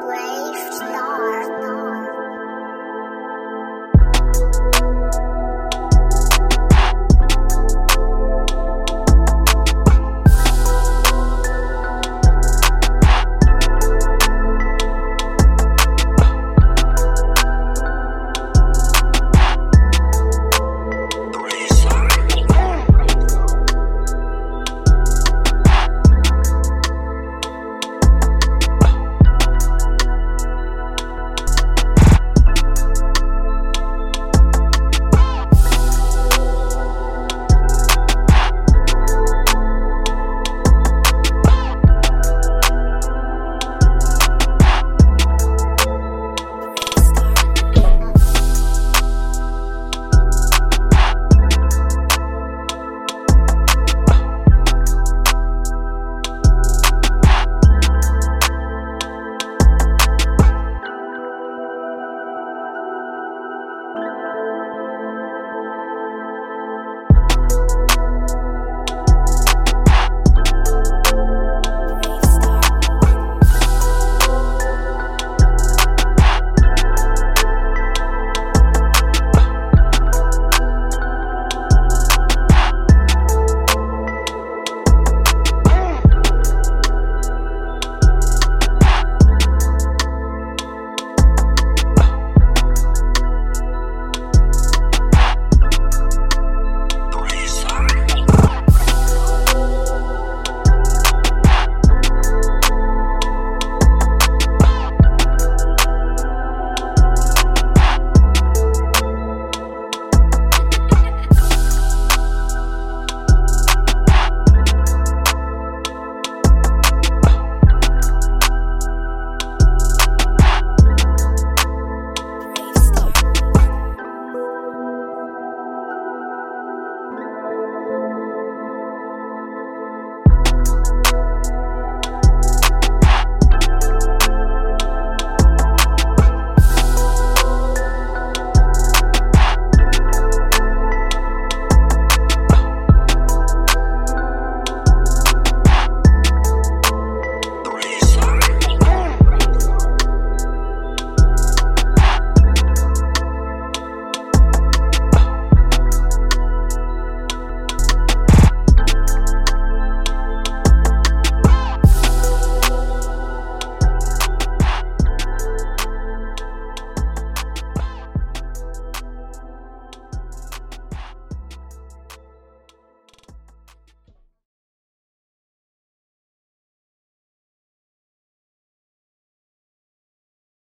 brain.